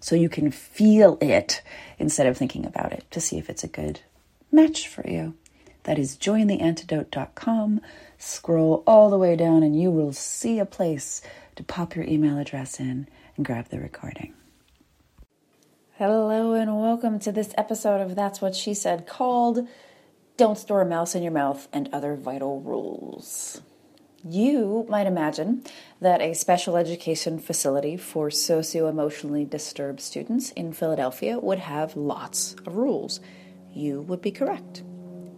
so you can feel it instead of thinking about it to see if it's a good match for you. That is jointheantidote.com. Scroll all the way down and you will see a place to pop your email address in and grab the recording. Hello, and welcome to this episode of That's What She Said called Don't Store a Mouse in Your Mouth and Other Vital Rules. You might imagine that a special education facility for socio emotionally disturbed students in Philadelphia would have lots of rules. You would be correct.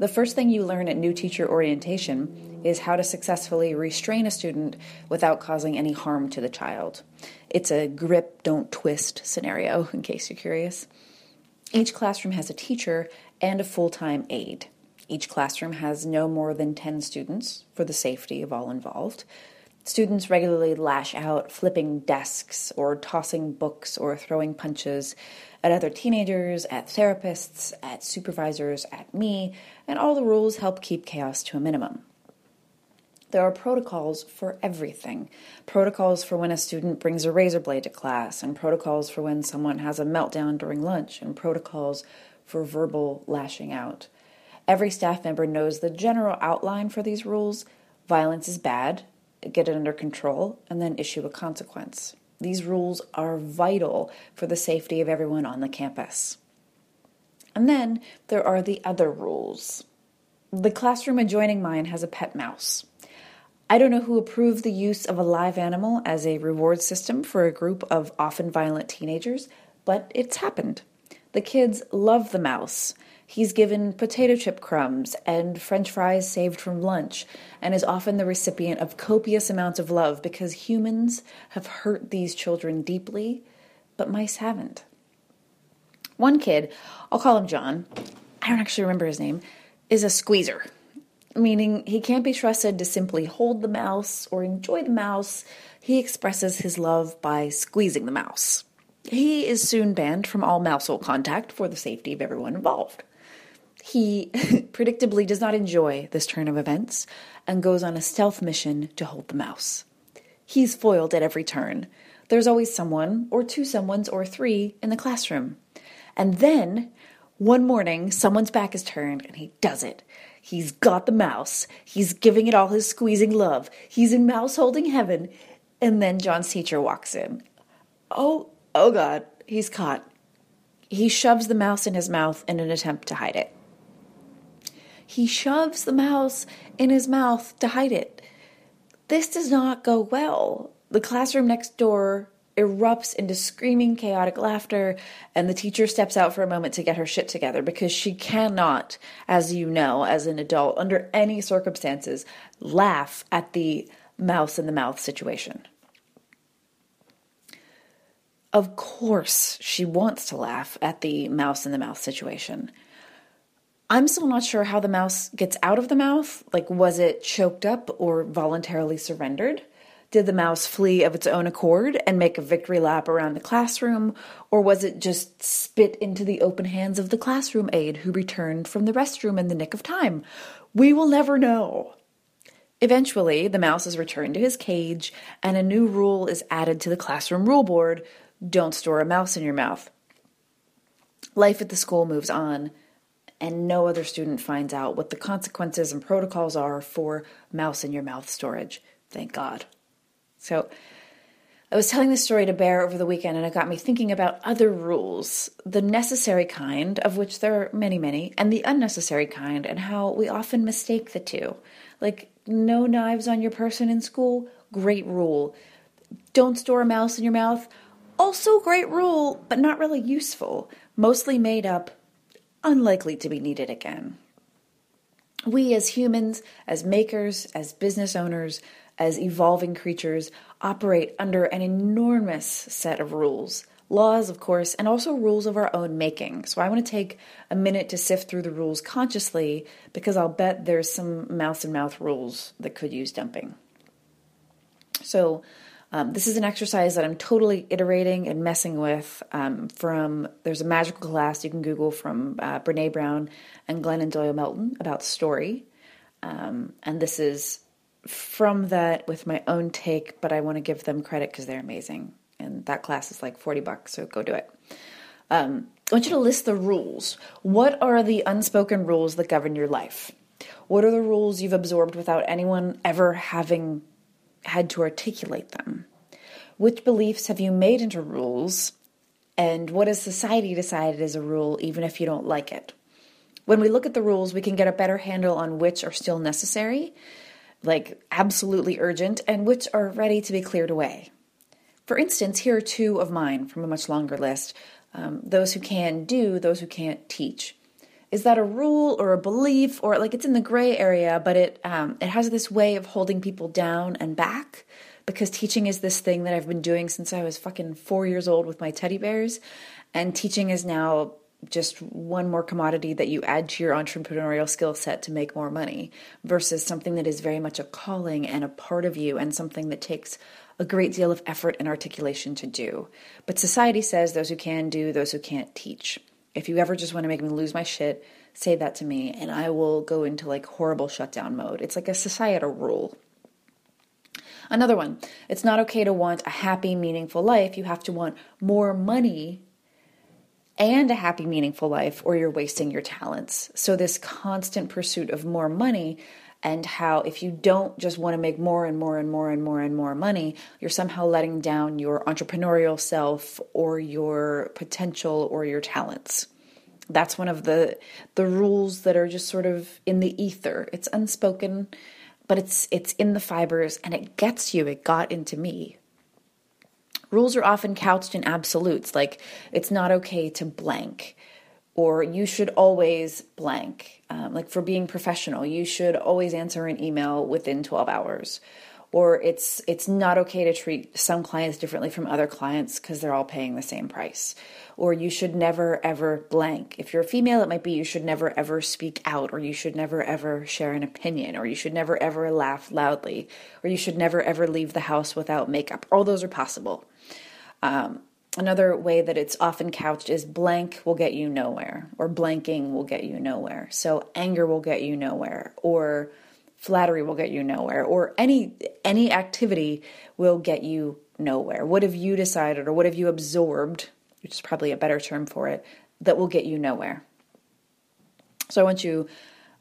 The first thing you learn at new teacher orientation is how to successfully restrain a student without causing any harm to the child. It's a grip, don't twist scenario, in case you're curious. Each classroom has a teacher and a full time aide. Each classroom has no more than 10 students for the safety of all involved. Students regularly lash out, flipping desks or tossing books or throwing punches at other teenagers, at therapists, at supervisors, at me, and all the rules help keep chaos to a minimum. There are protocols for everything. Protocols for when a student brings a razor blade to class, and protocols for when someone has a meltdown during lunch, and protocols for verbal lashing out. Every staff member knows the general outline for these rules. Violence is bad, get it under control, and then issue a consequence. These rules are vital for the safety of everyone on the campus. And then there are the other rules. The classroom adjoining mine has a pet mouse. I don't know who approved the use of a live animal as a reward system for a group of often violent teenagers, but it's happened. The kids love the mouse. He's given potato chip crumbs and french fries saved from lunch and is often the recipient of copious amounts of love because humans have hurt these children deeply, but mice haven't. One kid, I'll call him John, I don't actually remember his name, is a squeezer, meaning he can't be trusted to simply hold the mouse or enjoy the mouse. He expresses his love by squeezing the mouse. He is soon banned from all mousehole contact for the safety of everyone involved. He predictably does not enjoy this turn of events and goes on a stealth mission to hold the mouse. He's foiled at every turn. There's always someone, or two someones, or three in the classroom. And then, one morning, someone's back is turned and he does it. He's got the mouse. He's giving it all his squeezing love. He's in mouse holding heaven. And then John's teacher walks in. Oh, oh God, he's caught. He shoves the mouse in his mouth in an attempt to hide it. He shoves the mouse in his mouth to hide it. This does not go well. The classroom next door erupts into screaming, chaotic laughter, and the teacher steps out for a moment to get her shit together because she cannot, as you know, as an adult, under any circumstances, laugh at the mouse in the mouth situation. Of course, she wants to laugh at the mouse in the mouth situation. I'm still not sure how the mouse gets out of the mouth. Like, was it choked up or voluntarily surrendered? Did the mouse flee of its own accord and make a victory lap around the classroom? Or was it just spit into the open hands of the classroom aide who returned from the restroom in the nick of time? We will never know. Eventually, the mouse is returned to his cage, and a new rule is added to the classroom rule board don't store a mouse in your mouth. Life at the school moves on and no other student finds out what the consequences and protocols are for mouse in your mouth storage. Thank God. So, I was telling this story to Bear over the weekend, and it got me thinking about other rules the necessary kind, of which there are many, many, and the unnecessary kind, and how we often mistake the two. Like, no knives on your person in school, great rule. Don't store a mouse in your mouth, also great rule, but not really useful. Mostly made up, unlikely to be needed again. We as humans, as makers, as business owners, as evolving creatures, operate under an enormous set of rules. Laws, of course, and also rules of our own making. So I want to take a minute to sift through the rules consciously because I'll bet there's some mouse and mouth rules that could use dumping. So, um, this is an exercise that I'm totally iterating and messing with. Um, from there's a magical class you can Google from uh, Brene Brown and Glennon Doyle Melton about story, um, and this is from that with my own take, but I want to give them credit because they're amazing. And that class is like 40 bucks, so go do it. Um, I want you to list the rules. What are the unspoken rules that govern your life? What are the rules you've absorbed without anyone ever having had to articulate them? Which beliefs have you made into rules? And what has society decided is a rule, even if you don't like it? When we look at the rules, we can get a better handle on which are still necessary like absolutely urgent, and which are ready to be cleared away. For instance, here are two of mine from a much longer list um, those who can do, those who can't teach. Is that a rule or a belief, or like it's in the gray area, but it um, it has this way of holding people down and back? Because teaching is this thing that I've been doing since I was fucking four years old with my teddy bears, and teaching is now just one more commodity that you add to your entrepreneurial skill set to make more money versus something that is very much a calling and a part of you and something that takes a great deal of effort and articulation to do. But society says those who can do, those who can't teach. If you ever just want to make me lose my shit, say that to me and I will go into like horrible shutdown mode. It's like a societal rule. Another one, it's not okay to want a happy, meaningful life. You have to want more money and a happy, meaningful life, or you're wasting your talents. So, this constant pursuit of more money, and how if you don't just want to make more and more and more and more and more money, you're somehow letting down your entrepreneurial self or your potential or your talents. That's one of the the rules that are just sort of in the ether. It's unspoken, but it's it's in the fibers and it gets you. It got into me. Rules are often couched in absolutes, like it's not okay to blank, or you should always blank. Um, like for being professional, you should always answer an email within 12 hours. Or it's it's not okay to treat some clients differently from other clients because they're all paying the same price. Or you should never ever blank. If you're a female, it might be you should never ever speak out, or you should never ever share an opinion, or you should never ever laugh loudly, or you should never ever leave the house without makeup. All those are possible. Um, another way that it's often couched is blank will get you nowhere, or blanking will get you nowhere. So anger will get you nowhere, or flattery will get you nowhere, or any any activity will get you nowhere. What have you decided, or what have you absorbed, which is probably a better term for it, that will get you nowhere? So I want you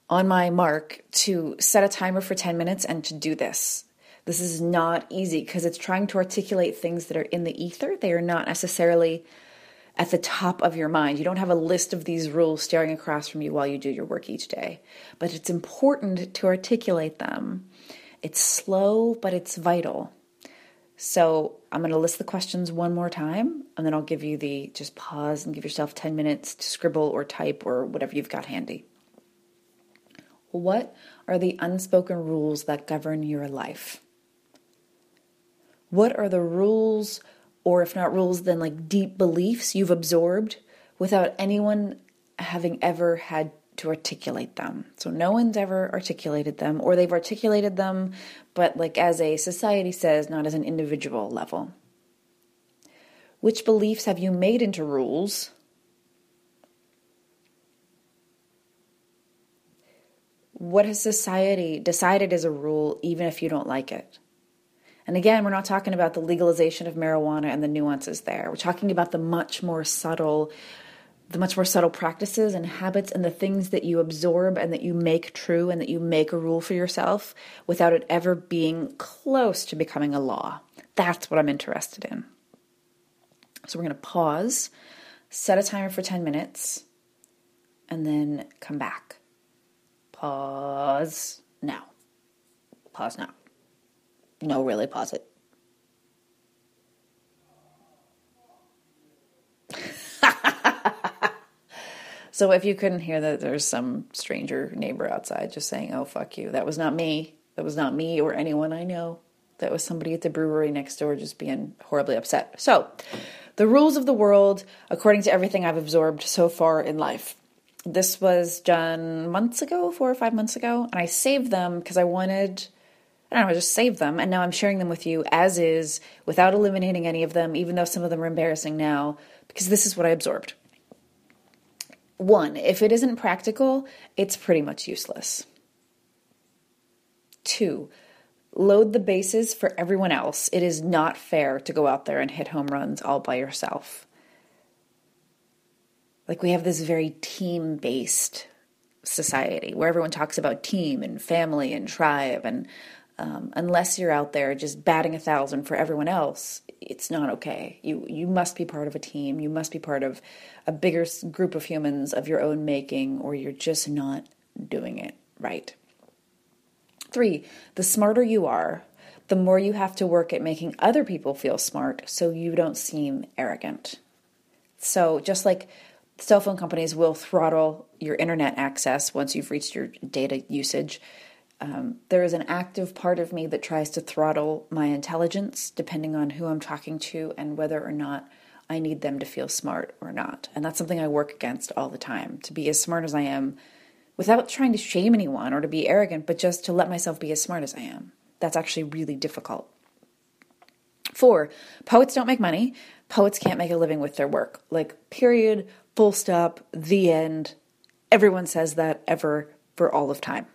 on my mark to set a timer for 10 minutes and to do this. This is not easy because it's trying to articulate things that are in the ether. They are not necessarily at the top of your mind. You don't have a list of these rules staring across from you while you do your work each day. But it's important to articulate them. It's slow, but it's vital. So I'm going to list the questions one more time, and then I'll give you the just pause and give yourself 10 minutes to scribble or type or whatever you've got handy. What are the unspoken rules that govern your life? What are the rules, or if not rules, then like deep beliefs you've absorbed without anyone having ever had to articulate them? So no one's ever articulated them, or they've articulated them, but like as a society says, not as an individual level. Which beliefs have you made into rules? What has society decided is a rule, even if you don't like it? And again, we're not talking about the legalization of marijuana and the nuances there. We're talking about the much more subtle the much more subtle practices and habits and the things that you absorb and that you make true and that you make a rule for yourself without it ever being close to becoming a law. That's what I'm interested in. So we're going to pause, set a timer for 10 minutes, and then come back. Pause now. Pause now. No, really, pause it. so if you couldn't hear that there's some stranger neighbor outside just saying, oh, fuck you, that was not me. That was not me or anyone I know. That was somebody at the brewery next door just being horribly upset. So, the rules of the world, according to everything I've absorbed so far in life. This was done months ago, four or five months ago, and I saved them because I wanted I don't know, just saved them and now I'm sharing them with you as is without eliminating any of them, even though some of them are embarrassing now, because this is what I absorbed. One, if it isn't practical, it's pretty much useless. Two, load the bases for everyone else. It is not fair to go out there and hit home runs all by yourself. Like we have this very team based society where everyone talks about team and family and tribe and um, unless you're out there just batting a thousand for everyone else, it's not okay. You you must be part of a team. You must be part of a bigger group of humans of your own making, or you're just not doing it right. Three, the smarter you are, the more you have to work at making other people feel smart so you don't seem arrogant. So, just like cell phone companies will throttle your internet access once you've reached your data usage, um, there is an active part of me that tries to throttle my intelligence depending on who I'm talking to and whether or not I need them to feel smart or not. And that's something I work against all the time to be as smart as I am without trying to shame anyone or to be arrogant, but just to let myself be as smart as I am. That's actually really difficult. Four, poets don't make money. Poets can't make a living with their work. Like, period, full stop, the end. Everyone says that ever for all of time.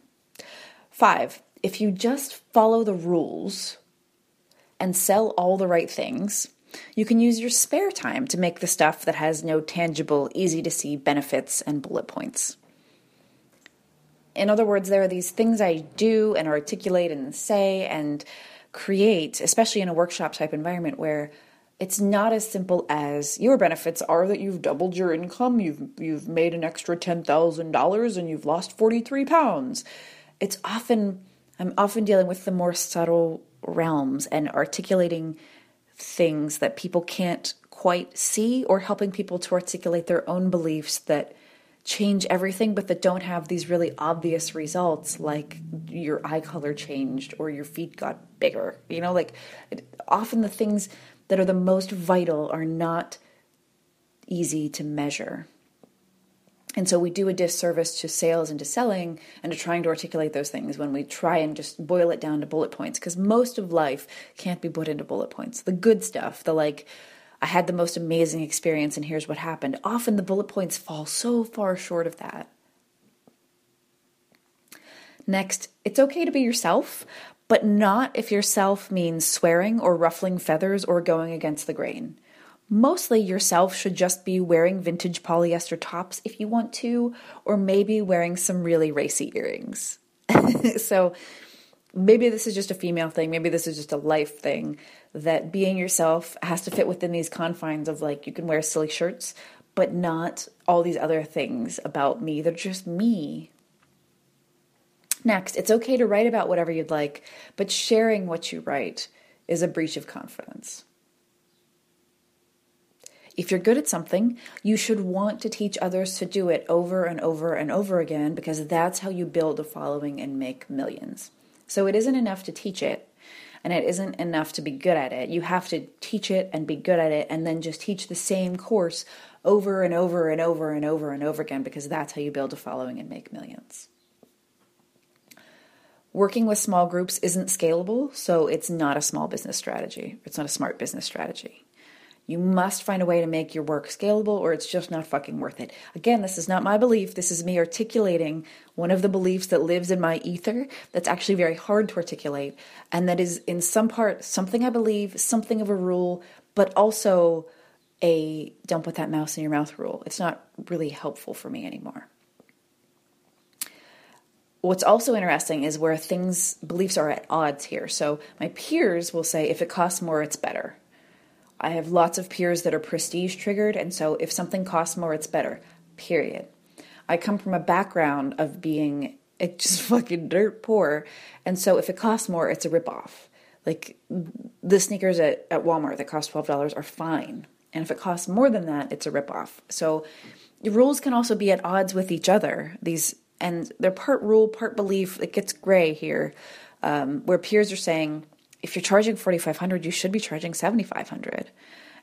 Five, if you just follow the rules and sell all the right things, you can use your spare time to make the stuff that has no tangible, easy to see benefits and bullet points. In other words, there are these things I do and articulate and say and create, especially in a workshop type environment where it's not as simple as your benefits are that you've doubled your income, you've you've made an extra $10,000 and you've lost 43 pounds it's often I'm often dealing with the more subtle realms and articulating things that people can't quite see or helping people to articulate their own beliefs that change everything but that don't have these really obvious results like your eye color changed or your feet got bigger. You know like it, often the things that are the most vital are not easy to measure and so we do a disservice to sales and to selling and to trying to articulate those things when we try and just boil it down to bullet points because most of life can't be put into bullet points. The good stuff, the like, I had the most amazing experience and here's what happened. Often the bullet points fall so far short of that. Next, it's okay to be yourself, but not if yourself means swearing or ruffling feathers or going against the grain. Mostly yourself should just be wearing vintage polyester tops if you want to, or maybe wearing some really racy earrings. so maybe this is just a female thing, maybe this is just a life thing that being yourself has to fit within these confines of like you can wear silly shirts, but not all these other things about me. They're just me. Next, it's okay to write about whatever you'd like, but sharing what you write is a breach of confidence. If you're good at something, you should want to teach others to do it over and over and over again because that's how you build a following and make millions. So it isn't enough to teach it and it isn't enough to be good at it. You have to teach it and be good at it and then just teach the same course over and over and over and over and over again because that's how you build a following and make millions. Working with small groups isn't scalable, so it's not a small business strategy. It's not a smart business strategy. You must find a way to make your work scalable or it's just not fucking worth it. Again, this is not my belief. This is me articulating one of the beliefs that lives in my ether that's actually very hard to articulate and that is in some part something I believe, something of a rule, but also a don't put that mouse in your mouth rule. It's not really helpful for me anymore. what's also interesting is where things beliefs are at odds here. So my peers will say if it costs more, it's better. I have lots of peers that are prestige triggered, and so if something costs more, it's better. Period. I come from a background of being just fucking dirt poor, and so if it costs more, it's a ripoff. Like the sneakers at, at Walmart that cost twelve dollars are fine, and if it costs more than that, it's a ripoff. So rules can also be at odds with each other. These and they're part rule, part belief. It gets gray here, um, where peers are saying if you're charging forty five hundred, you should be charging seventy five hundred.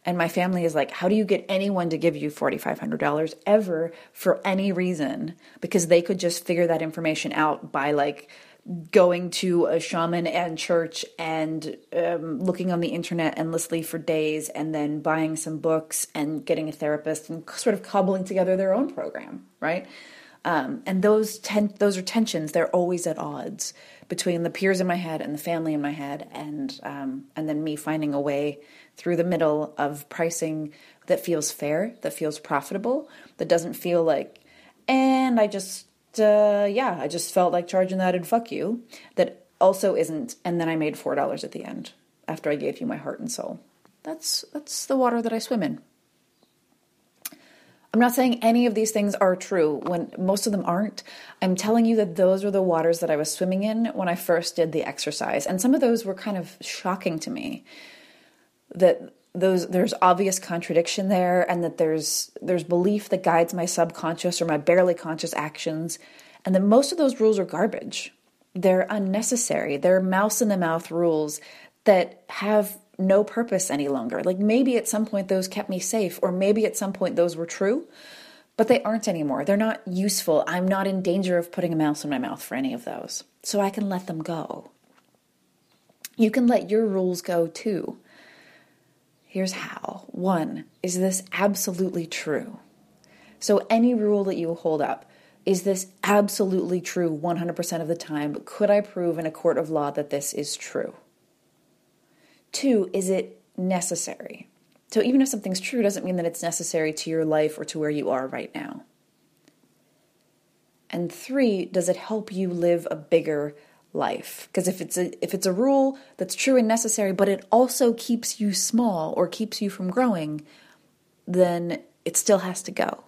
And my family is like, how do you get anyone to give you forty five hundred dollars ever for any reason? Because they could just figure that information out by like going to a shaman and church and um, looking on the internet endlessly for days and then buying some books and getting a therapist and sort of cobbling together their own program, right? Um, and those ten- those are tensions. They're always at odds between the peers in my head and the family in my head, and um, and then me finding a way through the middle of pricing that feels fair, that feels profitable, that doesn't feel like, and I just uh, yeah, I just felt like charging that and fuck you. That also isn't, and then I made four dollars at the end after I gave you my heart and soul. That's that's the water that I swim in. I'm not saying any of these things are true when most of them aren't. I'm telling you that those were the waters that I was swimming in when I first did the exercise. And some of those were kind of shocking to me. That those there's obvious contradiction there and that there's there's belief that guides my subconscious or my barely conscious actions and that most of those rules are garbage. They're unnecessary. They're mouse in the mouth rules that have no purpose any longer. Like maybe at some point those kept me safe, or maybe at some point those were true, but they aren't anymore. They're not useful. I'm not in danger of putting a mouse in my mouth for any of those. So I can let them go. You can let your rules go too. Here's how. One, is this absolutely true? So, any rule that you hold up, is this absolutely true 100% of the time? Could I prove in a court of law that this is true? Two, is it necessary? So even if something's true, doesn't mean that it's necessary to your life or to where you are right now. And three, does it help you live a bigger life? Because if it's a if it's a rule that's true and necessary, but it also keeps you small or keeps you from growing, then it still has to go.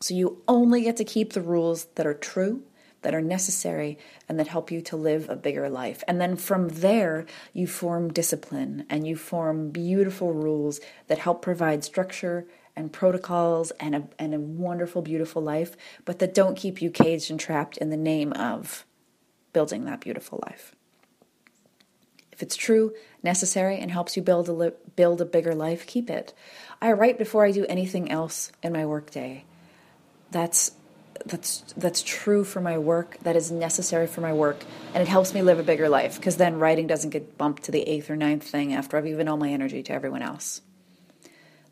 So you only get to keep the rules that are true that are necessary and that help you to live a bigger life. And then from there, you form discipline and you form beautiful rules that help provide structure and protocols and a, and a wonderful, beautiful life, but that don't keep you caged and trapped in the name of building that beautiful life. If it's true, necessary, and helps you build a li- build a bigger life, keep it. I write before I do anything else in my workday. That's that's that's true for my work that is necessary for my work and it helps me live a bigger life because then writing doesn't get bumped to the eighth or ninth thing after i've given all my energy to everyone else.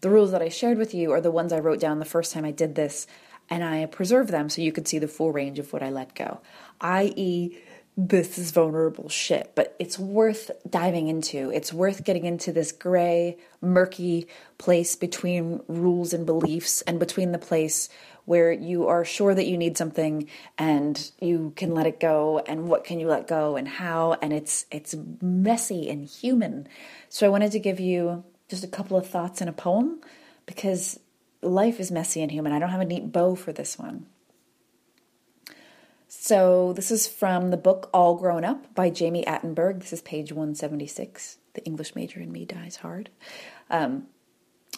The rules that i shared with you are the ones i wrote down the first time i did this and i preserve them so you could see the full range of what i let go i.e this is vulnerable shit, but it's worth diving into. It's worth getting into this gray, murky place between rules and beliefs and between the place where you are sure that you need something and you can let it go and what can you let go and how and it's it's messy and human. So I wanted to give you just a couple of thoughts in a poem because life is messy and human. I don't have a neat bow for this one. So this is from the book All Grown Up by Jami Attenberg. This is page 176. The English major in me dies hard. Um,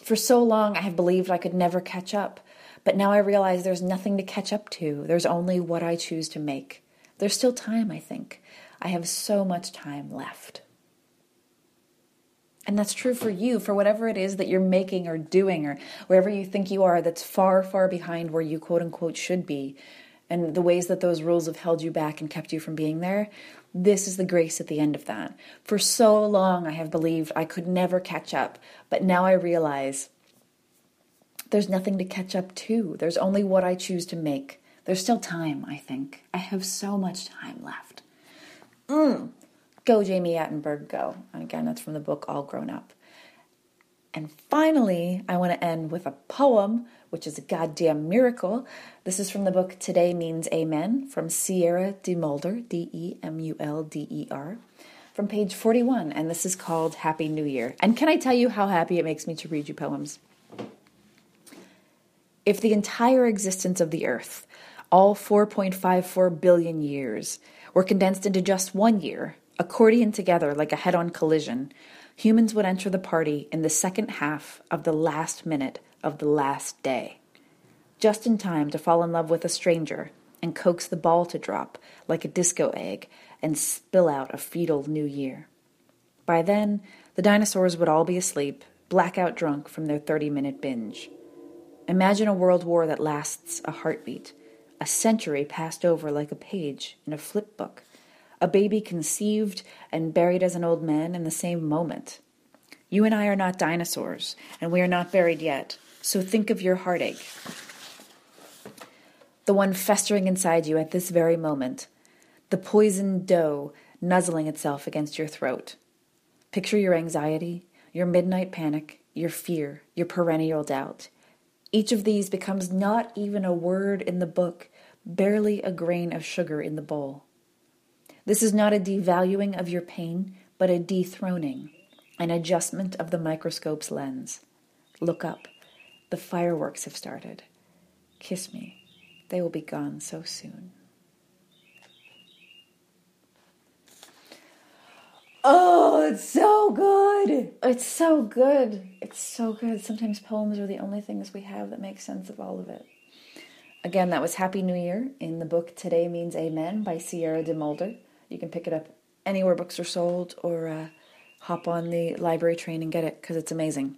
for so long, I have believed I could never catch up. But now I realize there's nothing to catch up to. There's only what I choose to make. There's still time, I think. I have so much time left. And that's true for you, for whatever it is that you're making or doing, or wherever you think you are that's far, far behind where you quote unquote should be, and the ways that those rules have held you back and kept you from being there. This is the grace at the end of that. For so long, I have believed I could never catch up, but now I realize there's nothing to catch up to. There's only what I choose to make. There's still time, I think. I have so much time left. Mm. Go, Jami Attenberg, go. And again, that's from the book All Grown Up. And finally, I want to end with a poem which is a goddamn miracle. This is from the book Today Means Amen from Sierra DeMulder, D E M U L D E R, from page 41. And this is called Happy New Year. And can I tell you how happy it makes me to read you poems? If the entire existence of the earth, all 4.54 billion years, were condensed into just one year, accordion together like a head on collision, humans would enter the party in the second half of the last minute of the last day, just in time to fall in love with a stranger and coax the ball to drop like a disco egg and spill out a fetal new year. By then, the dinosaurs would all be asleep, blackout drunk from their 30 minute binge. Imagine a world war that lasts a heartbeat, a century passed over like a page in a flip book a baby conceived and buried as an old man in the same moment. You and I are not dinosaurs, and we are not buried yet, so think of your heartache. The one festering inside you at this very moment, the poisoned dough nuzzling itself against your throat. Picture your anxiety, your midnight panic, your fear, your perennial doubt. Each of these becomes not even a word in the book, barely a grain of sugar in the bowl. This is not a devaluing of your pain, but a dethroning, an adjustment of the microscope's lens. Look up. The fireworks have started. Kiss me. They will be gone so soon. Oh, it's so good. It's so good. It's so good. Sometimes poems are the only things we have that make sense of all of it. Again, that was Happy New Year in the book Today Means Amen by Sierra DeMulder. You can pick it up anywhere books are sold or uh, hop on the library train and get it because it's amazing.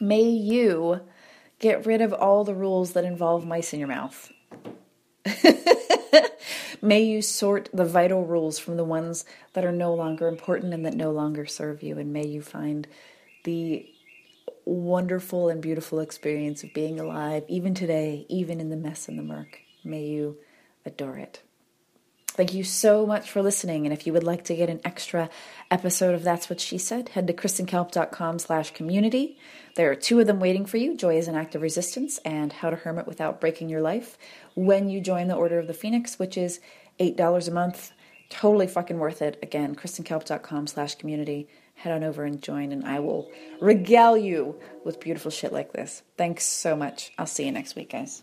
May you get rid of all the rules that involve mice in your mouth. May you sort the vital rules from the ones that are no longer important and that no longer serve you. And may you find the wonderful and beautiful experience of being alive, even today, even in the mess and the murk. May you adore it. Thank you so much for listening. And if you would like to get an extra episode of That's What She Said, head to kristenkalp.com slash community. There are two of them waiting for you, Joy is an Act of Resistance and How to Hermit Without Breaking Your Life, when you join the Order of the Phoenix, which is $8 a month. Totally fucking worth it. Again, kristenkalp.com slash community. Head on over and join, and I will regale you with beautiful shit like this. Thanks so much. I'll see you next week, guys.